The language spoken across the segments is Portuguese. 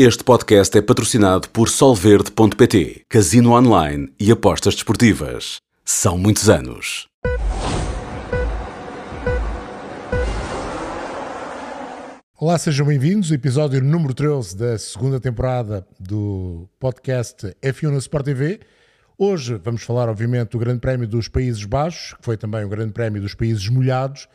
Este podcast é patrocinado por Solverde.pt, casino online e apostas desportivas. São muitos anos. Olá, sejam bem-vindos. Episódio número 13 da segunda temporada do podcast F1 no Sport TV. Hoje vamos falar, obviamente, do Grande Prémio dos Países Baixos, que foi também o Grande Prémio dos Países Molhados,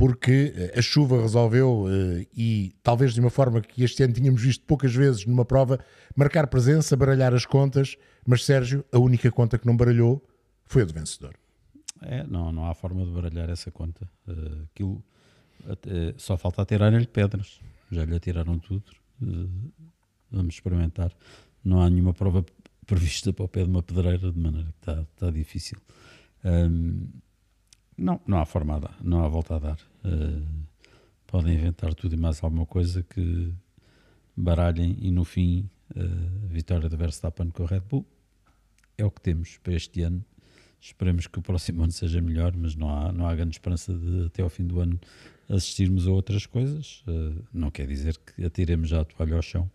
porque eh, a chuva resolveu, eh, e talvez de uma forma que este ano tínhamos visto poucas vezes numa prova, marcar presença, baralhar as contas, mas Sérgio, a única conta que não baralhou foi a do vencedor. É, não, não há forma de baralhar essa conta. Uh, aquilo, só falta atirarem-lhe pedras. Já lhe atiraram tudo. Vamos experimentar. Não há nenhuma prova prevista para o pé de uma pedreira, de maneira que está, está difícil. Um, não, não há forma a dar, não há volta a dar. Uh, podem inventar tudo e mais alguma coisa que baralhem e no fim uh, vitória da Verstappen com o Red Bull é o que temos para este ano. Esperemos que o próximo ano seja melhor, mas não há, não há grande esperança de até ao fim do ano assistirmos a outras coisas. Uh, não quer dizer que atiremos já a toalha ao chão,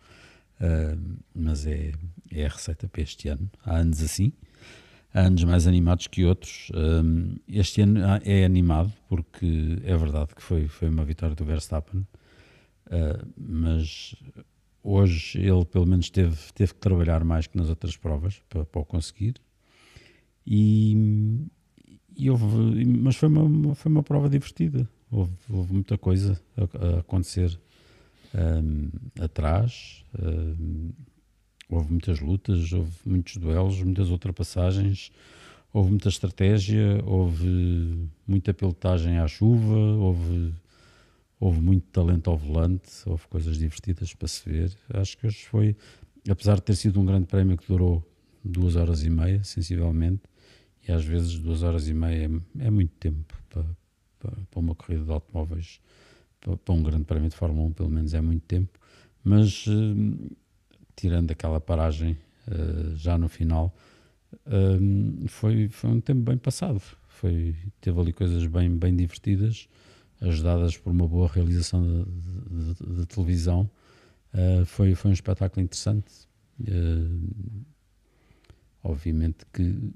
mas é, é a receita para este ano. Há anos assim anos mais animados que outros. Um, este ano é animado, porque é verdade que foi, foi uma vitória do Verstappen, uh, mas hoje ele pelo menos teve, teve que trabalhar mais que nas outras provas para, para o conseguir. E, e houve, mas foi uma, foi uma prova divertida. Houve, houve muita coisa a, a acontecer um, atrás. Um, Houve muitas lutas, houve muitos duelos, muitas ultrapassagens, houve muita estratégia, houve muita pilotagem à chuva, houve, houve muito talento ao volante, houve coisas divertidas para se ver. Acho que hoje foi, apesar de ter sido um grande prémio que durou duas horas e meia, sensivelmente, e às vezes duas horas e meia é, é muito tempo para, para, para, uma corrida de automóveis, para, para, um grande prémio de Fórmula 1, pelo menos é muito tempo, mas hum, tirando aquela paragem uh, já no final, uh, foi, foi um tempo bem passado. Foi, teve ali coisas bem, bem divertidas, ajudadas por uma boa realização de, de, de, televisão. Uh, foi, foi um espetáculo interessante. obviamente que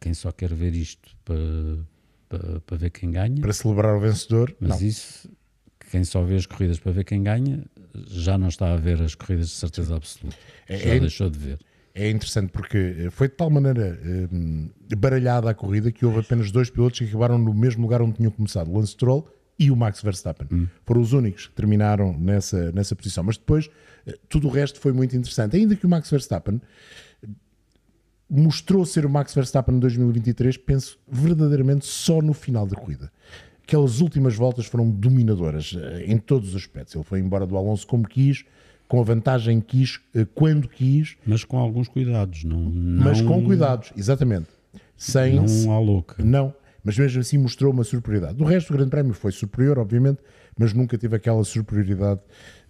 quem só quer ver isto para, para, para ver quem ganha. Para celebrar o vencedor. Mas não. isso, quem só vê as corridas para ver quem ganha, já não está a ver as corridas de certeza absoluta. É, já é, deixou de ver. É interessante porque foi de tal maneira hum, baralhada a corrida que houve apenas dois pilotos que acabaram no mesmo lugar onde tinham começado, o Lance Stroll e o Max Verstappen. Hum. Foram os únicos que terminaram nessa, nessa posição. Mas depois eh, tudo o resto foi muito interessante. Ainda que o Max Verstappen mostrou ser o Max Verstappen em 2023, penso verdadeiramente só no final da corrida aquelas últimas voltas foram dominadoras eh, em todos os aspectos. Ele foi embora do Alonso como quis, com a vantagem que quis, eh, quando quis. Mas com alguns cuidados, não. não mas com cuidados, exatamente. Sem, não à louca. Não, mas mesmo assim mostrou uma superioridade. Do resto, o Grande Prémio foi superior, obviamente, mas nunca teve aquela superioridade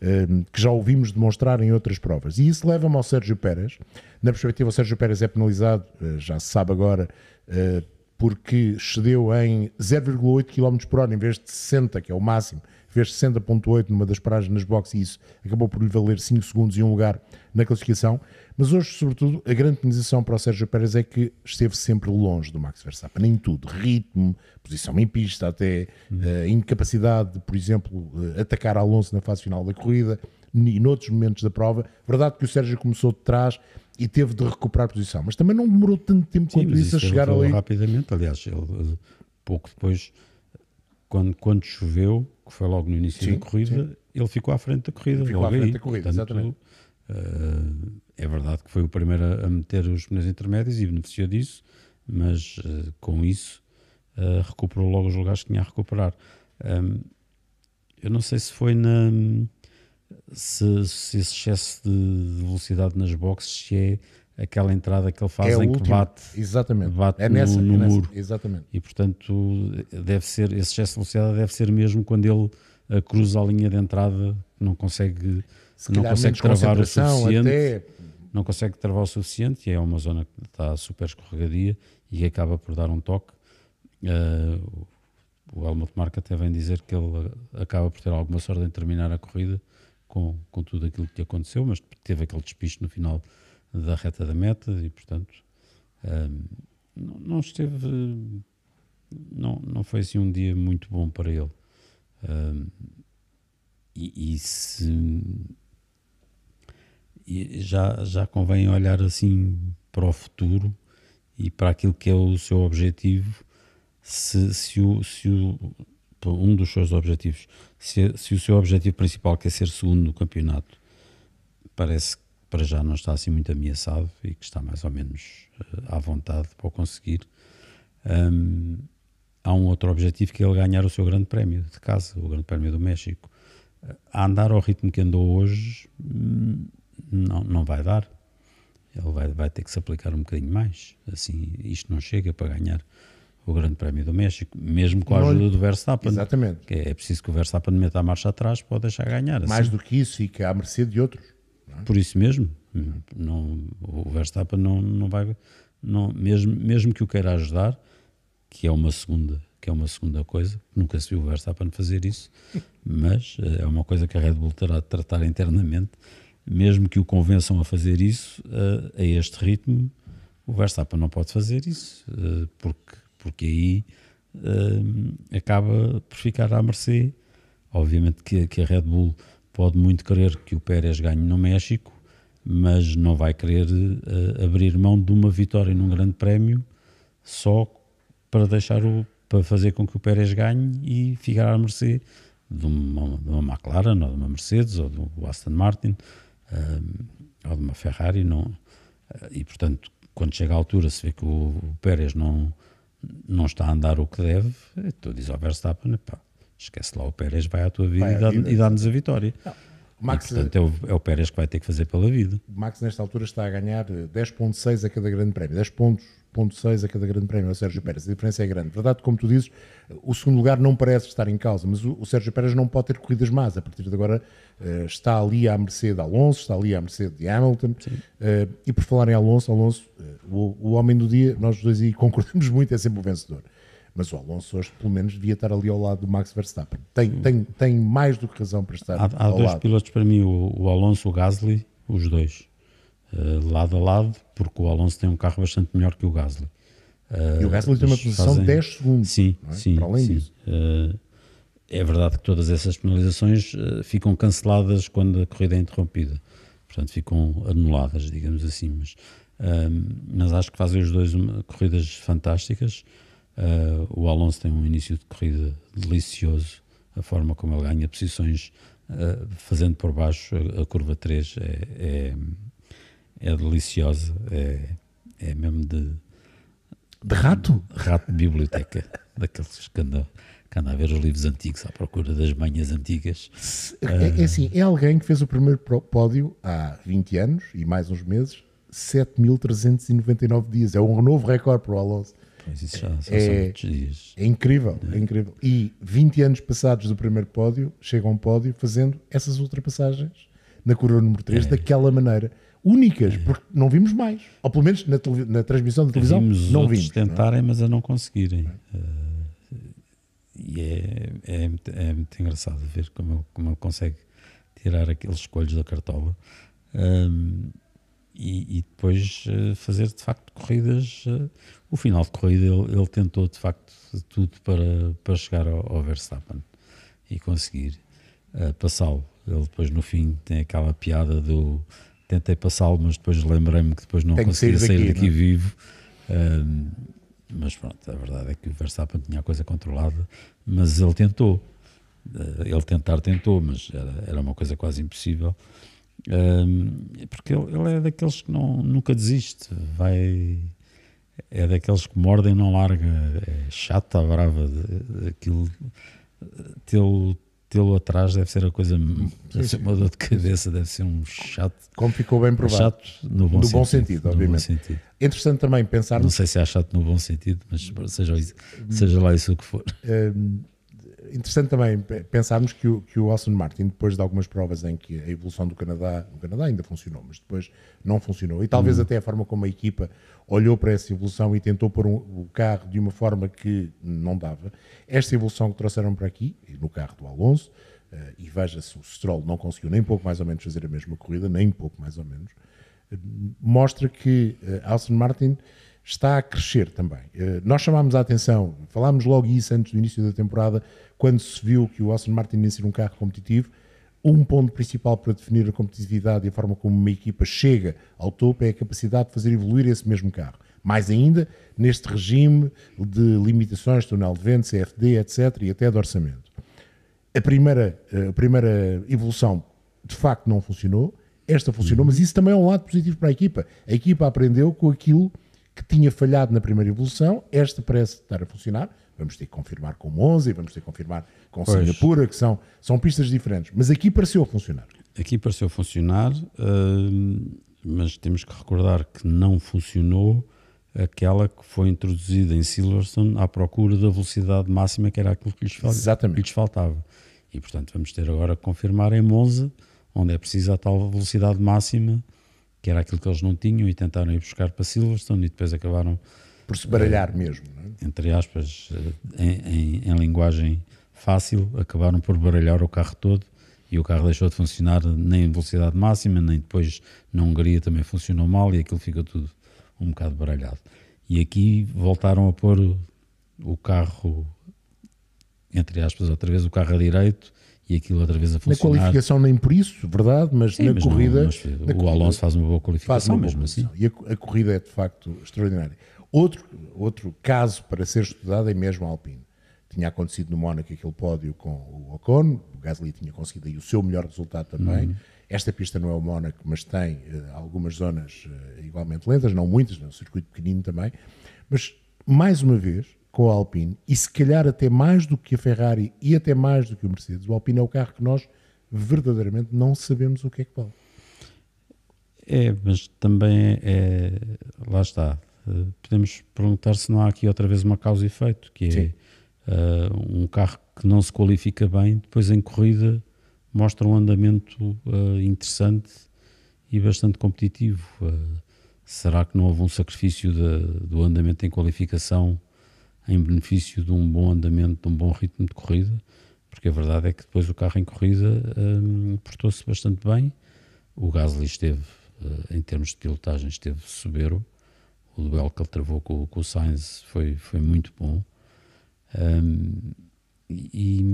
um, eh, que já ouvimos demonstrar em outras provas. E isso leva-me ao Sérgio Pérez. Na perspectiva, o Sérgio Pérez é penalizado, já se sabe agora, uh, porque excedeu em 0,8 km por hora em vez de 60, que é o máximo, fez 60.8 numa das paragens nas boxes e isso acabou por lhe valer 5 segundos e um lugar na classificação. Mas hoje, sobretudo, a grande penalização para o Sérgio Pérez é que esteve sempre longe do Max Verstappen, em tudo, ritmo, posição em pista, até uh, incapacidade de, por exemplo, uh, atacar Alonso na fase final da corrida e noutros momentos da prova. Verdade que o Sérgio começou de trás e teve de recuperar posição. Mas também não demorou tanto tempo Sim, quanto isso a chegar ali. rapidamente, aliás, ele, pouco depois, quando, quando choveu, que foi logo no início sim, da corrida, sim. ele ficou à frente da corrida. Ficou à frente aí. da corrida, Portanto, exatamente. Uh, é verdade que foi o primeiro a, a meter os pneus intermédios e beneficiou disso, mas uh, com isso uh, recuperou logo os lugares que tinha a recuperar. Um, eu não sei se foi na se, se esse excesso de velocidade nas boxes se é aquela entrada que ele faz é em que bate, exatamente. bate é nessa, no, no é muro. Exatamente. E portanto, deve ser, esse excesso de velocidade deve ser mesmo quando ele uh, cruza a linha de entrada, não consegue, não consegue travar o suficiente. Até... Não consegue travar o suficiente e é uma zona que está super escorregadia e acaba por dar um toque. Uh, o Helmut Marko até vem dizer que ele acaba por ter alguma sorte em terminar a corrida com, com tudo aquilo que aconteceu, mas teve aquele despiste no final da reta da meta e, portanto, um, não, esteve. Não, não foi assim um dia muito bom para ele. Um, e, e, se. E já, já convém olhar assim para o futuro e para aquilo que é o seu objetivo. Se, se, o, se o, um dos seus objetivos, se, se o seu objetivo principal quer ser segundo no campeonato, parece que para já não está assim muito ameaçado e que está mais ou menos uh, à vontade para o conseguir. Um, há um outro objetivo que é ele ganhar o seu grande prémio de casa, o grande prémio do México. a andar ao ritmo que andou hoje, hum, não, não vai dar. Ele vai, vai ter que se aplicar um bocadinho mais. Assim, isto não chega para ganhar o Grande Prémio do México, mesmo com a ajuda do Verstappen. Exatamente. Que é, preciso que o Verstappen meta a marcha atrás para deixar ganhar. Mais assim. do que isso, fica à mercê de outros. É? Por isso mesmo, não, o Verstappen não, não vai, não, mesmo, mesmo que o queira ajudar, que é uma segunda, que é uma segunda coisa, nunca se viu o Verstappen fazer isso, mas eh, é uma coisa que a Red Bull terá de tratar internamente, mesmo que o convençam a fazer isso, a, eh, a este ritmo, o Verstappen não pode fazer isso, eh, porque, porque aí acaba por ficar à mercê. Obviamente que, que a Red Bull pode muito querer que o Pérez ganhe no México, mas não vai querer uh, abrir mão de uma vitória num grande prémio só para deixar o para fazer com que o Pérez ganhe e ficar à mercê de uma, de uma McLaren ou de uma Mercedes ou do Aston Martin uh, ou de uma Ferrari não, uh, e portanto quando chega à altura se vê que o, o Pérez não, não está a andar o que deve, tu dizes ao Verstappen, pá, esquece lá o Pérez, vai à tua vida vai e dá-nos a vitória. Não. Max, e, portanto, é o, é o, Pérez que vai ter que fazer pela vida. O Max, nesta altura, está a ganhar 10,6 a cada grande prémio. 10 pontos, ponto 6 a cada grande prémio ao Sérgio Pérez. A diferença é grande. Verdade, como tu dizes, o segundo lugar não parece estar em causa, mas o, o Sérgio Pérez não pode ter corridas más. A partir de agora, uh, está ali à mercê de Alonso, está ali à mercê de Hamilton. Uh, e por falar em Alonso, Alonso, uh, o, o homem do dia, nós dois aí concordamos muito, é sempre o vencedor mas o Alonso hoje pelo menos devia estar ali ao lado do Max Verstappen. Tem, tem, tem mais do que razão para estar há, há dois lado. pilotos para mim, o, o Alonso e o Gasly, os dois, uh, lado a lado, porque o Alonso tem um carro bastante melhor que o Gasly. Uh, e o Gasly tem uma posição fazem... de 10 segundos. Sim, é? sim. Para além sim. disso. Uh, é verdade que todas essas penalizações ficam canceladas quando a corrida é interrompida. Portanto, ficam anuladas, digamos assim. Mas, mas acho que fazem os dois uma, corridas fantásticas. Uh, o Alonso tem um início de corrida delicioso, a forma como ele ganha posições uh, fazendo por baixo a, a curva 3 é, é, é, deliciosa, é, é mesmo de, de rato? Rato de biblioteca, daqueles que andam, que andam a ver os livros antigos à procura das manhas antigas. É, é assim, é alguém que fez o primeiro pódio há 20 anos e mais uns meses, 7.399 dias. É um novo recorde para o Alonso. Mas isso já, já é, dias. É incrível, é. é incrível. E 20 anos passados do primeiro pódio, chega a um pódio fazendo essas ultrapassagens na curva número 3 é. daquela maneira. Únicas, porque não vimos mais. Ou pelo menos na, na transmissão da televisão vimos não vimos. tentarem, não é? mas a não conseguirem. Uh, e é, é, é, muito engraçado ver como ele, como ele consegue tirar aqueles escolhos da cartola. Um, e, e, depois uh, fazer de facto corridas. Uh, o final de corrida ele, ele, tentou de facto tudo para, para chegar ao, ao Verstappen e conseguir uh, passá-lo. Ele depois no fim tem aquela piada do tentei passá-lo, mas depois lembrei-me que depois não conseguia sair daqui, daqui vivo. mas pronto, a verdade é que o Verstappen tinha a coisa controlada, mas ele tentou. ele tentar tentou, mas era, era uma coisa quase impossível. Um, porque ele, ele, é daqueles que não, nunca desiste, vai. É daqueles que mordem e não larga, é chata, brava. Aquilo, tê-lo, tê-lo atrás deve ser a coisa, deve ser uma dor de cabeça, deve ser um chato. Como ficou bem provado. Chato no bom, no sentido, bom sentido, obviamente. Bom sentido. Interessante também pensar. Não sei se é chato no bom sentido, mas seja, seja lá isso o que for. Um, interessante também pensarmos que o, que o Aston Martin, depois de algumas provas em que a evolução do Canadá, no Canadá ainda funcionou, mas depois não funcionou, e talvez uhum. até a forma como a equipa olhou para essa evolução e tentou pôr um, o carro de uma forma que não dava. Esta evolução que trouxeram para aqui, no carro do Alonso, uh, e veja-se, o Stroll não conseguiu nem pouco mais ou menos fazer a mesma corrida, nem pouco mais ou menos, uh, mostra que uh, Aston Martin está a crescer também. nós chamámos a atenção, falámos logo isso antes do início da temporada, quando se viu que o Aston Martin ia ser um carro competitivo, um ponto principal para definir a competitividade e a forma como uma equipa chega ao topo é a capacidade de fazer evoluir esse mesmo carro. Mais ainda, neste regime de limitações, túnel de vento, CFD, etc., e até de orçamento. A primeira, a primeira evolução, de facto, não funcionou. Esta funcionou, mas isso também é um lado positivo para a equipa. A equipa aprendeu com aquilo que tinha falhado na primeira evolução. Esta parece estar a funcionar. Vamos ter que confirmar com Monza e vamos ter que confirmar com pois. Singapura, que são, são pistas diferentes. Mas aqui pareceu funcionar. Aqui pareceu funcionar, uh, mas temos que recordar que não funcionou aquela que foi introduzida em Silverstone à procura da velocidade máxima, que era aquilo que lhes, que lhes faltava. E, portanto, vamos ter agora que confirmar em Monza, onde é preciso a tal velocidade máxima, que era aquilo que eles não tinham, e tentaram ir buscar para Silverstone, e depois acabaram... Por se baralhar uh, mesmo, é? Entre aspas, em, em, em linguagem fácil, acabaram por baralhar o carro todo, e o carro deixou de funcionar nem em velocidade máxima, nem depois na Hungria também funcionou mal, e aquilo fica tudo um bocado baralhado. E aqui voltaram a pôr o carro, entre aspas, outra vez o carro a direito e aquilo outra vez a funcionar. Na qualificação nem por isso, verdade, mas Sim, na mas corrida... Não, mas o Alonso faz uma boa qualificação uma mesmo assim. E a, a, corrida é de facto extraordinária. Outro, outro caso para ser estudado é mesmo a Alpine. Tinha acontecido no Mónaco aquele pódio com o Ocon, o Gasly tinha conseguido aí o seu melhor resultado também. Uhum. Esta pista não é o Mónaco, mas tem uh, algumas zonas uh, igualmente lentas, não muitas, é um circuito pequenino também. Mas, mais uma vez, com a Alpine, e se calhar até mais do que a Ferrari e até mais do que o Mercedes, o Alpine é o carro que nós verdadeiramente não sabemos o que é que vale. É, mas também é, lá está. Eh, podemos perguntar se não há aqui outra vez uma causa e efeito, que é uh, um carro que não se qualifica bem, depois em corrida mostra um andamento uh, interessante e bastante competitivo. Uh, será que não houve um sacrifício de, do andamento em qualificação em benefício de um bom andamento, de um bom ritmo de corrida? Porque a verdade é que depois o carro em corrida um, portou-se bastante bem. O Gasly esteve, em termos de pilotagem, esteve soberbo. O duelo que ele travou com, com o Sainz foi, foi muito bom. Um, e,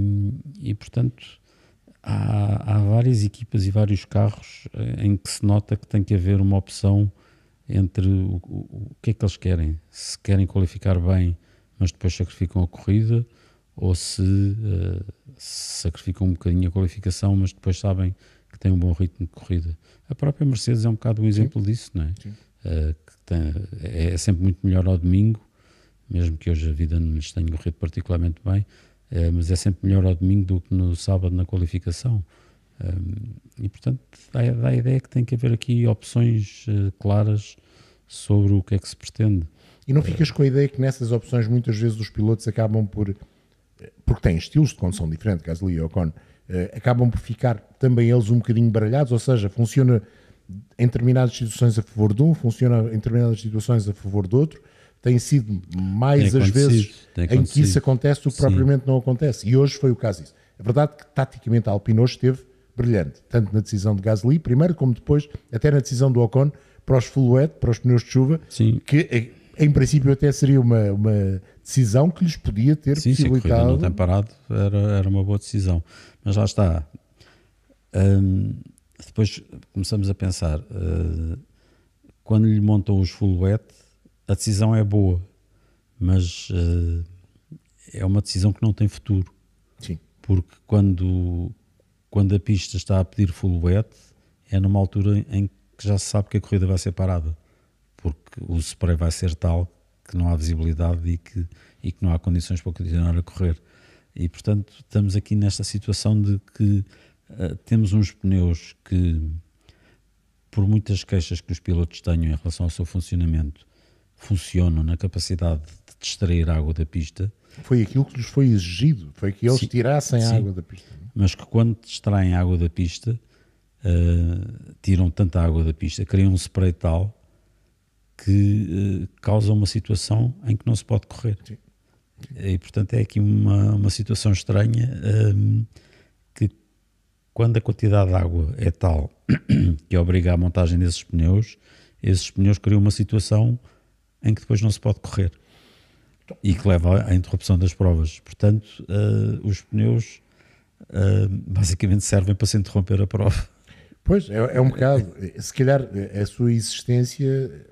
e, portanto, há, há várias equipas e vários carros eh, em que se nota que tem que haver uma opção entre o, o, o que é que eles querem. Se querem qualificar bem, mas depois sacrificam a corrida, ou se, uh, sacrificam um bocadinho a qualificação, mas depois sabem que têm um bom ritmo de corrida. A própria Mercedes é um bocado um exemplo Sim. disso, não é? Uh, tem, é? é sempre muito melhor ao domingo, mesmo que hoje a vida não lhes tenha corrido particularmente bem, é, mas é sempre melhor ao domingo do que no sábado na qualificação. Um, e portanto dá, dá, a ideia que tem que haver aqui opções claras sobre o que é que se pretende. E não ficas com a ideia que nessas opções muitas vezes os pilotos acabam por, eh, porque têm estilos de condução diferentes, Gasly e Ocon, acabam por ficar também eles um bocadinho baralhados, ou seja, funciona em determinadas situações a favor de um, funciona em determinadas situações a favor do outro, tem sido mais as vezes em que isso acontece do que propriamente não acontece. E hoje foi o caso disso. É verdade que taticamente a Alpine hoje esteve brilhante, tanto na decisão de Gasly, primeiro, como depois, até na decisão do Ocon, para os full wet, para os pneus de chuva, Sim. que eh, em princípio até seria uma, uma decisão que lhes podia ter Sim, possibilitado. Se a não tem parado, era, era uma boa decisão. Mas lá está. Um, depois começamos a pensar, uh, quando lhe montam os full wet, a decisão é boa, mas uh, é uma decisão que não tem futuro. Sim. Porque quando, quando a pista está a pedir full wet, é numa altura em que já se sabe que a corrida vai ser parada, porque o spray vai ser tal que não há visibilidade e que, e que não há condições para continuar a correr. E portanto, estamos aqui nesta situação de que uh, temos uns pneus que, por muitas queixas que os pilotos tenham em relação ao seu funcionamento, funcionam na capacidade de distrair a água da pista. Foi aquilo que lhes foi exigido, foi que eles sim, tirassem sim, a água da pista. Mas que quando distraem a água da pista, uh, tiram tanta água da pista, criam um spray tal que uh, causa uma situação em que não se pode correr. Sim. E portanto é aqui uma, uma situação estranha um, eh, que quando a quantidade de água é tal que obriga à montagem desses pneus, esses pneus criam uma situação em que depois não se pode correr e que leva à interrupção das provas. Portanto, uh, os pneus uh, basicamente servem para se interromper a prova. Pois, é, é um bocado. Se calhar a sua existência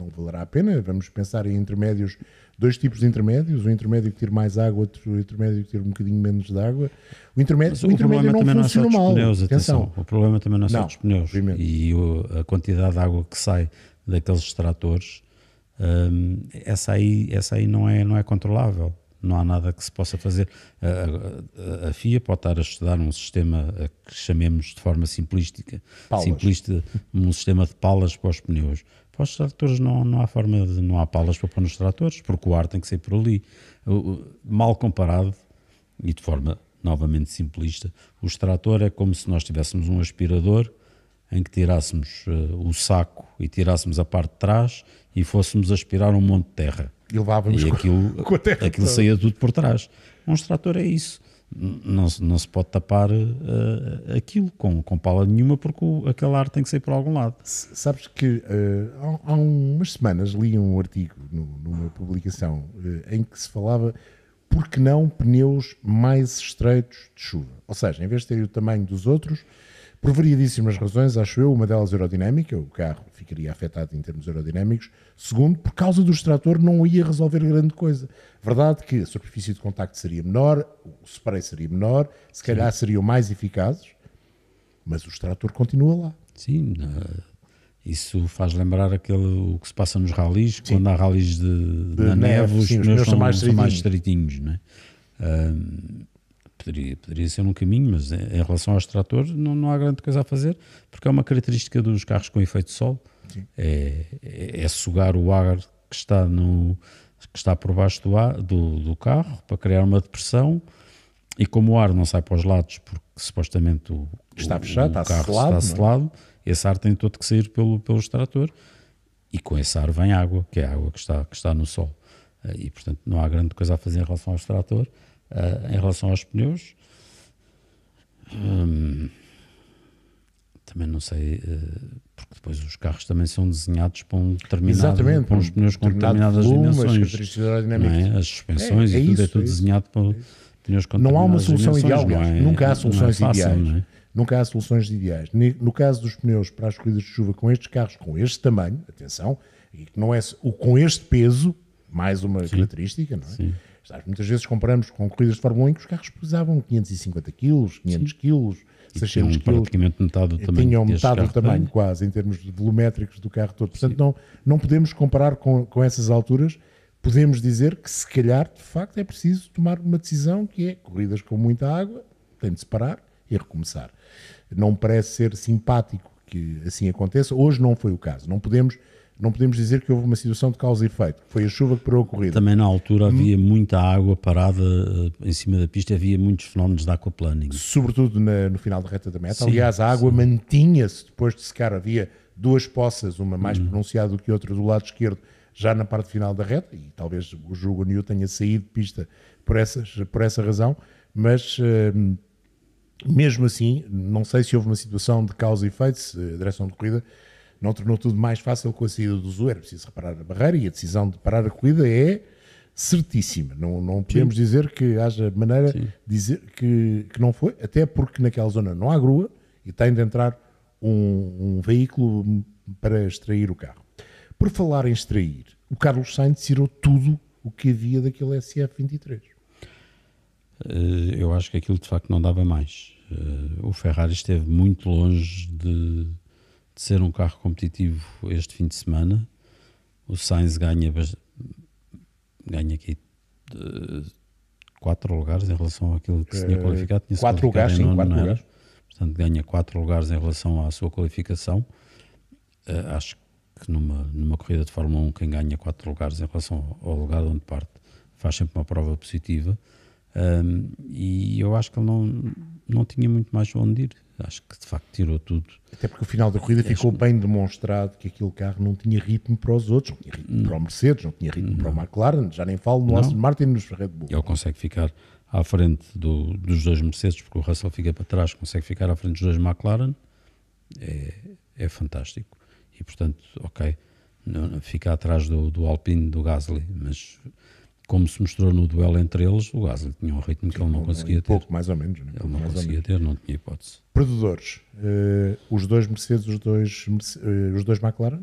não valerá a pena. Vamos pensar em intermédios, dois tipos de intermédios: um intermédio que tire mais água, outro intermédio que tire um bocadinho menos de água. O intermédio, o, o intermédio não funciona não é mal. Pneus, atenção. O problema também não é só não, dos pneus. Obviamente. E a quantidade de água que sai daqueles extratores, hum, essa, aí, essa aí não é, não é controlável não há nada que se possa fazer. A, a, a, FIA pode estar a estudar um sistema que chamemos de forma simplística, palas. simplista, um sistema de palas para os pneus. Para os tratores não, não há forma de, não há palas para pôr nos tratores, porque o ar tem que sair por ali. Mal comparado, e de forma novamente simplista, o extrator é como se nós tivéssemos um aspirador em que tirássemos uh, o saco e tirássemos a parte de trás e fôssemos aspirar um monte de terra. E levávamos e aquilo, com a terra aquilo saía tudo por trás. Um extrator é isso. Não, não se pode tapar uh, aquilo com, com pala nenhuma porque o, aquele ar tem que sair por algum lado. Sabes que uh, há, há, umas semanas li um artigo no, numa publicação uh, em que se falava por que não pneus mais estreitos de chuva? Ou seja, em vez de terem o tamanho dos outros, por variedíssimas razões, acho eu, uma delas aerodinâmica, o carro ficaria afetado em termos aerodinâmicos. Segundo, por causa do extrator não ia resolver grande coisa. Verdade que a superfície de contacto seria menor, o spray seria menor, se calhar Sim. seriam mais eficazes, mas o extrator continua lá. Sim, isso faz lembrar aquele, o que se passa nos ralis, quando há ralis de, de na neve, os pneus são, mais são mais estreitinhos. Não é? Poderia, poderia ser um caminho, mas em relação aos tratores não, não há grande coisa a fazer, porque é uma característica dos carros com efeito sol, é, é, é, sugar o ar que está, no, que está por baixo do, ar, do, do, carro para criar uma depressão e como o ar não sai para os lados, porque supostamente o, está fechado, o, está carro selado, está selado, é? esse ar tem todo que sair pelo, pelo extrator e com esse ar vem água, que é a água que está, que está no sol. E portanto não há grande coisa a fazer em relação ao extrator. Uh, em relação aos pneus, hum, também não sei, uh, porque depois os carros também são desenhados para um determinado, Exatamente, para uns pneus com determinadas volume, dimensões. As, é? as suspensões é, é e tudo, isso, é tudo é desenhado para é pneus com Não há uma solução ideal, é, nunca há soluções fácil, ideais. Nunca há soluções ideais. No caso dos pneus para as corridas de chuva com estes carros, com este tamanho, atenção, e que não é o, com este peso, mais uma Sim. característica, não é? Sim Muitas vezes comparamos com corridas de Fórmula 1 que os carros pesavam 550 kg, 500 kg, 600 kg. praticamente metade do tamanho. Tinham metade do tamanho, tem. quase, em termos volumétricos do carro todo. Portanto, não, não podemos comparar com, com essas alturas. Podemos dizer que, se calhar, de facto, é preciso tomar uma decisão que é corridas com muita água, tem de se parar e recomeçar. Não parece ser simpático que assim aconteça. Hoje não foi o caso. Não podemos não podemos dizer que houve uma situação de causa e efeito. Foi a chuva que parou a corrida. Também na altura havia hum. muita água parada eh, em cima da pista, havia muitos fenómenos de aquaplaning. Sobretudo na, no final da reta da meta. Sim, Aliás, a água mantinha-se depois de secar. Havia duas poças, uma mais hum. pronunciada do que outra do lado esquerdo, já na parte final da reta, e talvez o Jugo New tenha saído de pista por, essas, por essa razão, mas uh, mesmo assim, não sei se houve uma situação de causa e efeito, se a direção de corrida não tornou tudo mais fácil com a saída do Zu, era preciso reparar a barreira e a decisão de parar a corrida é certíssima. Não, não podemos Sim. dizer que haja maneira Sim. de dizer que, que não foi, até porque naquela zona não há grua e tem de entrar um, um veículo para extrair o carro. Por falar em extrair, o Carlos Sainz tirou tudo o que havia daquele SF23. Eh, eu acho que aquilo de facto não dava mais. Eh, o Ferrari esteve muito longe de, de ser um carro competitivo este fim de semana. O Sainz ganha, ganha aqui de, quatro lugares em relação àquilo que se tinha eh, qualificado. Tinha quatro lugares, sim, quatro lugares. Portanto, ganha quatro lugares em relação à sua qualificação. Uh, acho que numa, numa corrida de Fórmula 1, quem ganha quatro lugares em relação ao lugar onde parte faz sempre uma prova positiva. Um, e eu acho que ele não, não tinha muito mais onde ir. Acho que de facto tirou tudo. Até porque o final da corrida ficou bem demonstrado que aquele carro não tinha ritmo para os outros, não tinha ritmo não. para o Mercedes, não tinha ritmo não. para o McLaren, já nem falo no Aston Martin e nos Red Bull. Ele consegue ficar à frente do, dos dois Mercedes, porque o Russell fica para trás, consegue ficar à frente dos dois McLaren, é, é fantástico. E portanto, ok, não, fica atrás do, do Alpine, do Gasly, mas como se mostrou no duelo entre eles, o Gasly tinha um ritmo que ele não conseguia um ter. Pouco mais ou menos. Né? Ele não conseguia ter, não tinha hipótese. Perdedores, uh, os dois Mercedes, os dois, uh, os dois McLaren?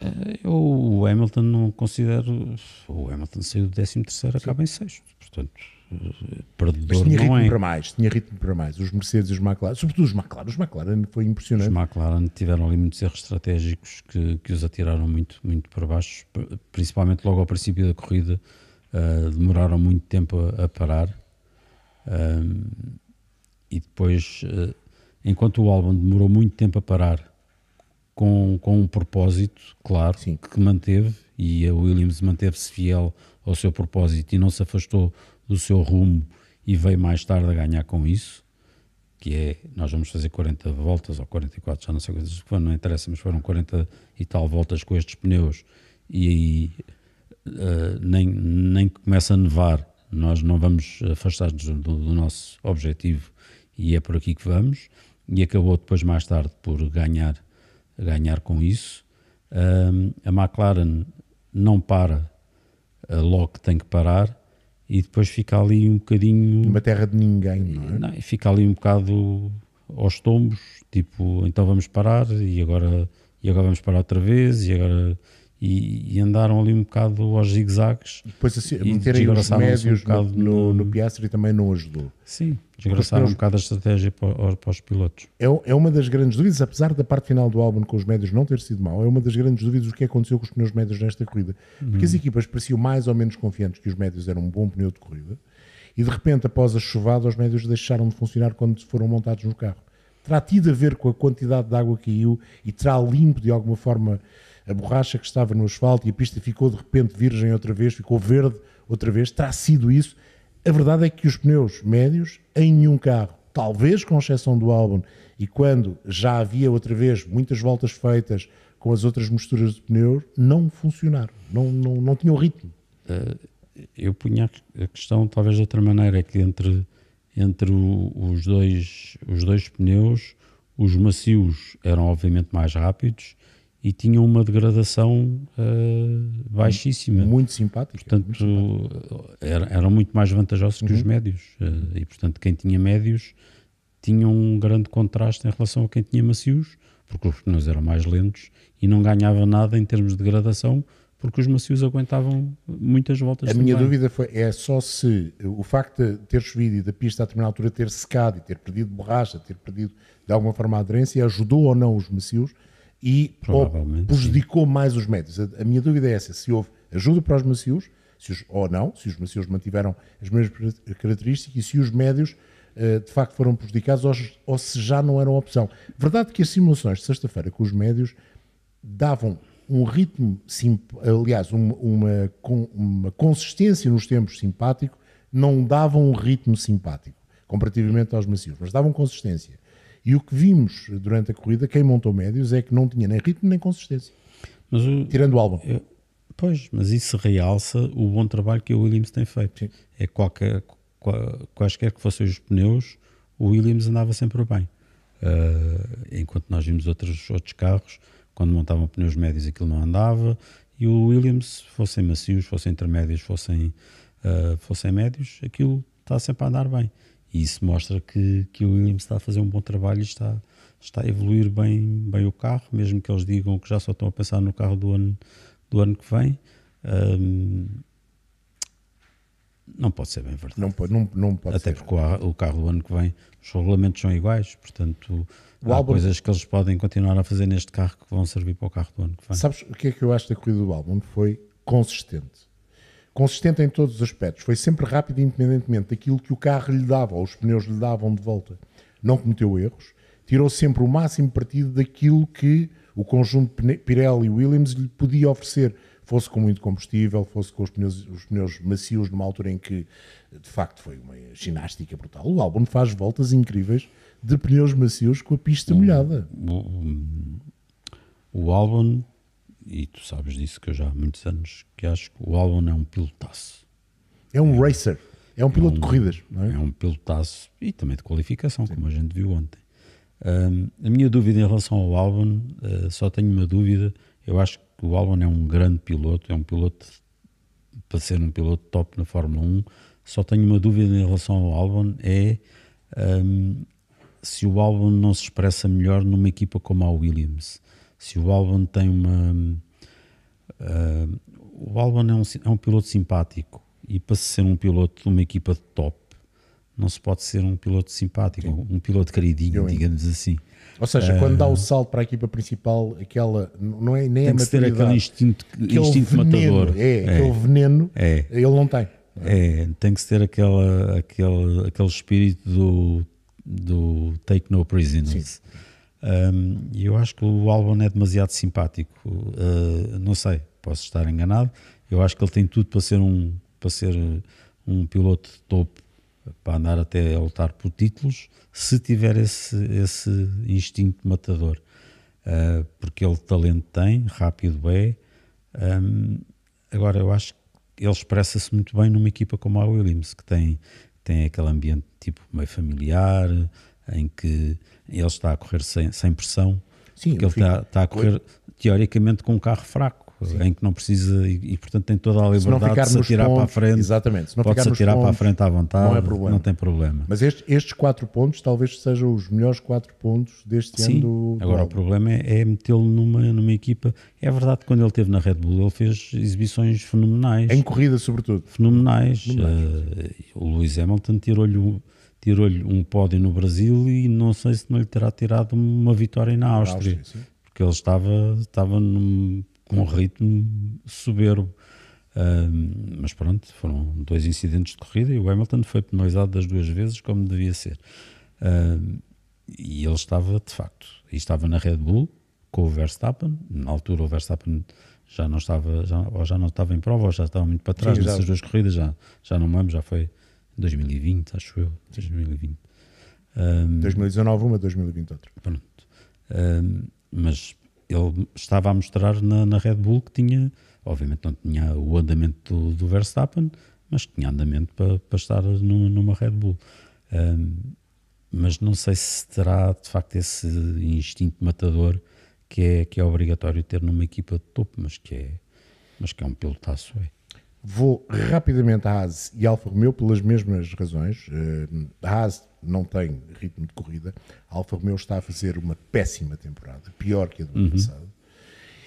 Uh, eu o Hamilton não considero. O Hamilton saiu do 13 terceiro, acaba em sexto. Portanto, perdedor Mas tinha ritmo é. para mais, tinha ritmo para mais. Os Mercedes e os McLaren, sobretudo os McLaren, os McLaren foi impressionante. Os McLaren tiveram ali muitos erros estratégicos que, que os atiraram muito, muito para baixo, principalmente logo ao princípio da corrida Uh, demoraram muito tempo a, a parar. Um, e depois, uh, enquanto o álbum demorou muito tempo a parar, com, com um propósito, claro, Sim. que manteve, e a Williams manteve-se fiel ao seu propósito e não se afastou do seu rumo e veio mais tarde a ganhar com isso, que é, nós vamos fazer 40 voltas ou 44, já não sei quantas não interessa, mas foram 40 e tal voltas com estes pneus e aí uh, nem, nem que comece a nevar, nós não vamos afastar-nos do, do, nosso objetivo e é por aqui que vamos. E acabou depois, mais tarde, por ganhar, ganhar com isso. Uh, a McLaren não para uh, logo que tem que parar e depois fica ali um bocadinho. Uma terra de ninguém, não é? Não, fica ali um bocado aos tombos, tipo, então vamos parar e agora, e agora vamos parar outra vez e agora e, e, andaram ali um bocado aos zigue-zagues. Depois assim, meterem os médios um no, no, no Piastri também não ajudou. Sim, desgraçaram um bocado a estratégia para, para, os pilotos. É, é uma das grandes dúvidas, apesar da parte final do álbum com os médios não ter sido mal, é uma das grandes dúvidas do que aconteceu com os pneus médios nesta corrida. Porque uhum. as equipas pareciam mais ou menos confiantes que os médios eram um bom pneu de corrida e de repente, após a chuvada, os médios deixaram de funcionar quando foram montados no carro. Terá tido a ver com a quantidade de água que caiu e terá limpo de alguma forma a borracha que estava no asfalto e a pista ficou de repente virgem outra vez, ficou verde outra vez, terá sido isso. A verdade é que os pneus médios, em nenhum carro, talvez com exceção do álbum, e quando já havia outra vez muitas voltas feitas com as outras misturas de pneus, não funcionaram, não, não, não tinham ritmo. Uh, eu punha a questão talvez de outra maneira, é que entre, entre os, dois, os dois pneus, os macios eram obviamente mais rápidos e tinham uma degradação uh, baixíssima. Muito simpática. Portanto, muito era, eram muito mais vantajosos uhum. que os uhum. médios. Uh, e, portanto, quem tinha médios tinha um grande contraste em relação a quem tinha macios, porque os pneus eram mais lentos e não ganhava nada em termos de degradação, porque os macios aguentavam muitas voltas. A minha dúvida foi, é só se o facto de ter chovido e da pista a determinada altura ter secado e ter perdido borracha, ter perdido de alguma forma a aderência, ajudou ou não os macios e prejudicou mais os médios. A, a, minha dúvida é essa: se houve ajuda para os macios, os, ou não, se os macios mantiveram as mesmas características e se os médios uh, de facto foram prejudicados ou, ou, se já não eram opção. Verdade que as simulações de sexta-feira com os médios davam um ritmo, aliás, uma, uma, uma consistência nos tempos simpático, não davam um ritmo simpático comparativamente aos macios, mas davam consistência. E o que vimos durante a corrida, quem montou médios, é que não tinha nem ritmo nem consistência. O, tirando o álbum. Eu, pois, mas isso realça o bom trabalho que o Williams tem feito. Sim. É qualquer, qual, quaisquer que fossem os pneus, o Williams andava sempre bem. Uh, enquanto nós vimos outros, outros carros, quando montavam pneus médios aquilo não andava, e o Williams, fossem macios, fossem intermédios, fossem, uh, fossem médios, aquilo está sempre a andar bem. E isso mostra que, que o Williams está a fazer um bom trabalho e está, está a evoluir bem, bem o carro, mesmo que eles digam que já só estão a pensar no carro do ano, do ano que vem. Um, não pode ser bem verdade. Não pode, não, não pode Até ser. porque o, o, carro do ano que vem, os regulamentos são iguais, portanto, o há álbum... coisas que eles podem continuar a fazer neste carro que vão servir para o carro do ano que vem. Sabes o que é que eu acho da corrida do álbum? Foi consistente consistente em todos os aspectos. Foi sempre rápido, independentemente daquilo que o carro lhe dava, ou os pneus lhe davam de volta. Não cometeu erros, tirou sempre o máximo partido daquilo que o conjunto Pirelli e Williams lhe podia oferecer, fosse com muito combustível, fosse com os pneus, os pneus macios, numa altura em que, de facto, foi uma ginástica brutal. O álbum faz voltas incríveis de pneus macios com a pista molhada. O, o, álbum e tu sabes disso que eu já há muitos anos que acho que o Albon é um pilotaço. É um racer. É um piloto de corridas, não é? É um pilotaço e também de qualificação, como a gente viu ontem. Um, a minha dúvida em relação ao Albon, uh, só tenho uma dúvida. Eu acho que o Albon é um grande piloto, é um piloto para ser um piloto top na Fórmula 1. Só tenho uma dúvida em relação ao Albon: é um, se o Albon não se expressa melhor numa equipa como a Williams. Se o Albon tem uma. Uh, o Albon é um, é um piloto simpático e para ser um piloto de uma equipa de top não se pode ser um piloto simpático, Sim. um piloto queridinho, Eu digamos assim. Ou seja, uh, quando dá o salto para a equipa principal, aquela não é nem tem a que ter aquele instinto, aquele instinto veneno, matador. É, é, aquele veneno, é. ele não tem. É, tem que ser aquela, aquele, aquele espírito do, do take no prisoners. Um, e eu acho que o Albon é demasiado simpático. Uh, não sei, posso estar enganado. Eu acho que ele tem tudo para ser um, para ser um piloto de topo para andar até a lutar por títulos, se tiver esse, esse instinto matador. Uh, porque ele talento tem, rápido é. Agora, eu acho que ele expressa-se muito bem numa equipa como a Williams, que tem, tem aquele ambiente tipo meio familiar, em que ele está a correr sem, sem pressão, Sim, porque ele está, está, a correr teoricamente com um carro fraco. Sim. em que não precisa e, e, portanto tem toda a liberdade de se atirar pontos, para a frente. Exatamente. Se não pode se atirar pontos, para a frente à vontade, não, é problema. não tem problema. Mas estes, estes quatro pontos talvez sejam os melhores quatro pontos deste Sim. ano do, do Agora álbum. o problema é, é metê-lo numa, numa equipa. É verdade que quando ele esteve na Red Bull ele fez exibições fenomenais. Em corrida, sobretudo. Fenomenais. fenomenais. Uh, o Lewis Hamilton tirou-lhe tirou-lhe um pódio no Brasil e não sei se não lhe terá tirado uma vitória na Áustria, Áustria porque ele estava, estava num, com um ritmo soberbo. Uh, mas pronto, foram dois incidentes de corrida e o Hamilton foi penalizado das duas vezes, como devia ser. Uh, e ele estava, de facto, e estava na Red Bull com o Verstappen. Na altura, o Verstappen já não estava, já, ou já não estava em prova, ou já estava muito para trás Sim, nessas duas corridas. Já, já não me lembro, já foi 2020, acho eu. 2020. Um, 2019, uma, 2020, outra. Pronto. Um, mas ele estava a mostrar na, na, Red Bull que tinha, obviamente não tinha o andamento do, do Verstappen, mas tinha andamento para, para estar no, numa Red Bull. Um, mas não sei se terá de facto esse instinto matador que é, que é obrigatório ter numa equipa de topo, mas que é, mas que é um pilotaço. É. Vou rapidamente à Haas e Alfa Romeo pelas mesmas razões. Uh, a Haas não tem ritmo de corrida. A Alfa Romeo está a fazer uma péssima temporada, pior que a do ano uhum. passado.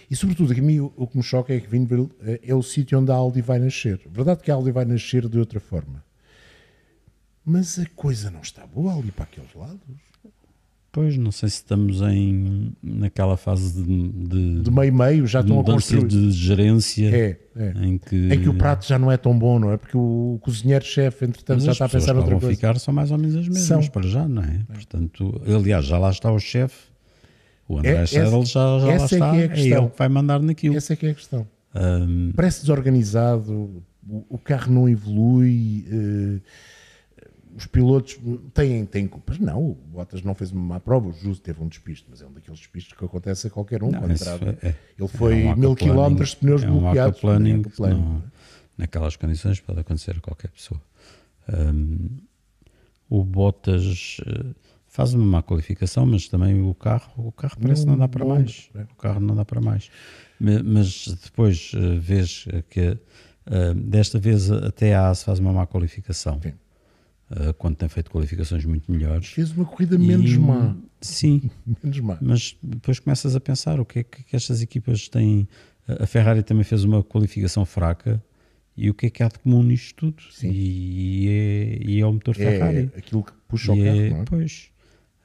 E sobretudo, a mim o, que me choca é que Vinville é, é o sítio onde a Aldi vai nascer. Verdade que a Aldi vai nascer de outra forma. Mas a coisa não está boa ali para aqueles lados. Pois, não sei se estamos em, naquela fase de, de, de meio meio, já estão a construir. de gerência. É, é. Em, que, que o prato já não é tão bom, não é? Porque o cozinheiro-chefe, entretanto, já está a pensar outra coisa. ficar são mais ou menos as mesmas são. para já, não é? é? Portanto, aliás, já lá está o chefe, o André é, Schedel já, já lá está, é, que é, é ele que vai mandar naquilo. Essa é que é a questão. Um, Parece desorganizado, o, o carro não evolui... Uh, os pilotos têm, têm culpas. Não, o Bottas não fez uma má prova, o Justo teve um despiste, mas é um daqueles despistes que acontece a qualquer um. Não, é, é, ele foi é um mil quilómetros de pneus é bloqueados. Um não, naquelas condições pode acontecer a qualquer pessoa. Um, o Bottas uh, faz uma má qualificação, mas também o carro, o carro parece não, não dá para não, mais. É. O carro não dá para mais. Mas depois uh, vês que uh, desta vez até a AS faz uma má qualificação. Sim uh, quando tem feito qualificações muito melhores. Fez uma corrida menos e, má. Sim, menos má. mas depois começas a pensar o que é que, que estas equipas têm. A Ferrari também fez uma qualificação fraca e o que é que há de comum nisto tudo? Sim. E, é, e é o motor é Ferrari. aquilo que puxa o carro, é, não é? Pois.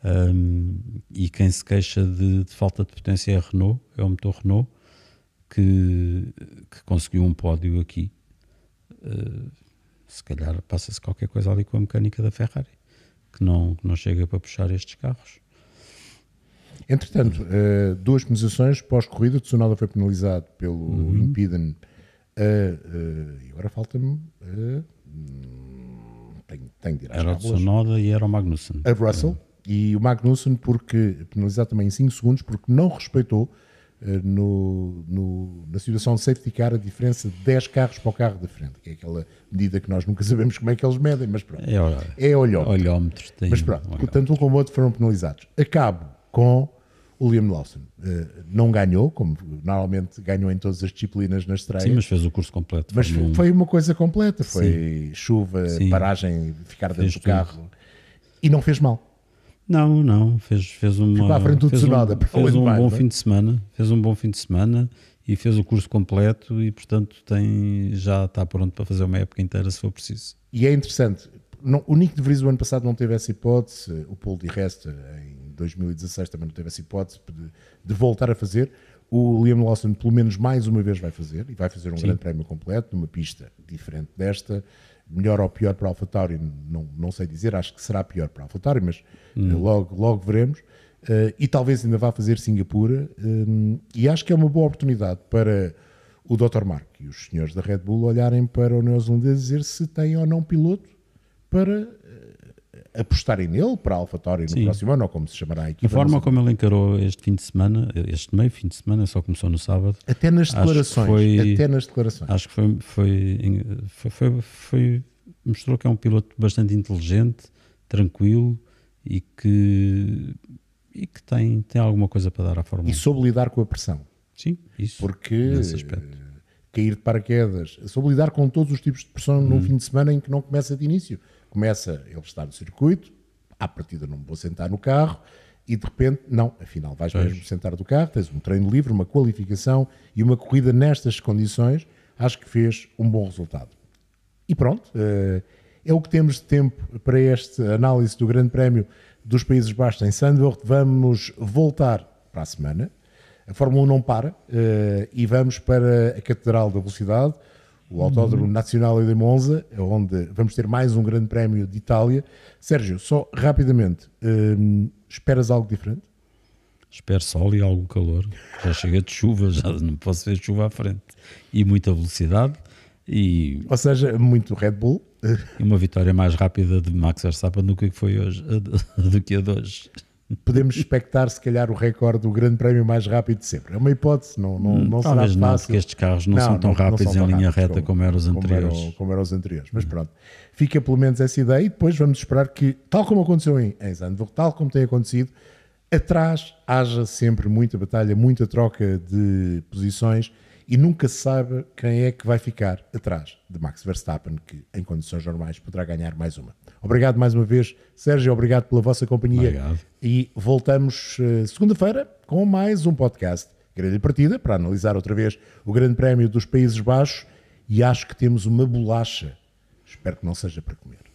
Um, e quem se queixa de, de, falta de potência é a Renault, é o motor Renault, que, que conseguiu um pódio aqui. Uh, se calhar passa-se qualquer coisa ali com a mecânica da Ferrari, que não, que não chega para puxar estes carros. Entretanto, uh, duas penalizações pós-corrida, Tsunoda foi penalizado pelo uhum. Impeden, uh, uh, e agora falta-me. tenho, tenho de ir às Era o Tsunoda e era o Magnussen. A Russell, e o Magnussen porque penalizado também em 5 segundos, porque não respeitou eh, no, no, na situação de safety car a diferença de 10 carros para o carro da frente, que é aquela medida que nós nunca sabemos como é que eles medem, mas pronto. É, olha, É olhómetro. olhómetros. Tem Mas pronto, olhómetro. tanto um como o outro foram penalizados. Acabo com o Liam Lawson. Eh, não ganhou, como normalmente ganhou em todas as disciplinas nas estreias. Sim, mas fez o curso completo. Mas 1. foi uma coisa completa. Foi chuva, Sim. paragem, ficar dentro Fez do tudo. carro. E não fez mal. Não, não, fez, fez uma. para a frente do fez Tsunoda, um, fez um de mais, bom é? fim de semana, fez um bom fim de semana e fez o curso completo e, portanto, tem, já está pronto para fazer uma época inteira se for preciso. E é interessante. Não, o Nick de Vries o ano passado não teve essa hipótese. O Paul de Resta em 2016 também não teve essa hipótese de, de voltar a fazer. O Liam Lawson, pelo menos mais uma vez, vai fazer e vai fazer um grande prémio completo numa pista diferente desta. Melhor ou pior para a AlphaTauri, não, não sei dizer. Acho que será pior para a AlphaTauri, mas eh, logo, logo veremos. Eh, e talvez ainda vá fazer Singapura. eh, e acho que é uma boa oportunidade para o Dr. Mark e os senhores da Red Bull olharem para o neozelandês e dizer se tem ou não piloto para apostarem nele para a AlphaTauri no próximo ano, ou como se chamará a equipa. A forma como ele encarou este fim de semana, este meio fim de semana, só começou no sábado, Até nas declarações. foi- Até nas declarações. acho que foi, foi, foi, foi- mostrou que é um piloto bastante inteligente, tranquilo e que, e que tem, tem alguma coisa para dar à Fórmula E 1. soube lidar com a pressão. Sim, isso. Porque Nesse aspecto. cair de paraquedas, soube lidar com todos os tipos de pressão Uhum. num fim de semana em que não começa de início. Começa ele está no circuito, à partida não me vou sentar no carro, e de repente, não, afinal vais Pois. mesmo sentar do carro, tens um treino livre, uma qualificação e uma corrida nestas condições, acho que fez um bom resultado. E pronto, eh, é o que temos de tempo para esta análise do Grande Prémio dos Países Baixos em Sandvoort. Vamos voltar para a semana. A Fórmula 1 não para eh, e vamos para a Catedral da Velocidade, o Autódromo Nacional de Monza, onde vamos ter mais um Grande Prémio de Itália. Sérgio, só rapidamente, eh, esperas algo diferente? Espero sol e algum calor. Já chega de chuva, já não posso ver chuva à frente. E muita velocidade e, Ou seja, muito Red Bull. e uma vitória mais rápida de Max Verstappen do que foi hoje, do que a de hoje. Podemos expectar se calhar o recorde do grande prémio mais rápido de sempre. É uma hipótese, não, não, não será Hum, Talvez não, fácil. porque estes carros não, são tão rápidos são em tão linha rápidos reta como, eram os anteriores. eram, como eram os anteriores. Mas pronto, fica pelo menos essa ideia e depois vamos esperar que, tal como aconteceu em, em Zandvoort, tal como tem acontecido, atrás haja sempre muita batalha, muita troca de posições e nunca se saiba quem é que vai ficar atrás de Max Verstappen, que em condições normais poderá ganhar mais uma. Obrigado mais uma vez, Sérgio, obrigado pela vossa companhia. Obrigado. E voltamos eh, segunda-feira com mais um podcast Grande Partida para analisar outra vez o Grande Prémio dos Países Baixos e acho que temos uma bolacha. Espero que não seja para comer.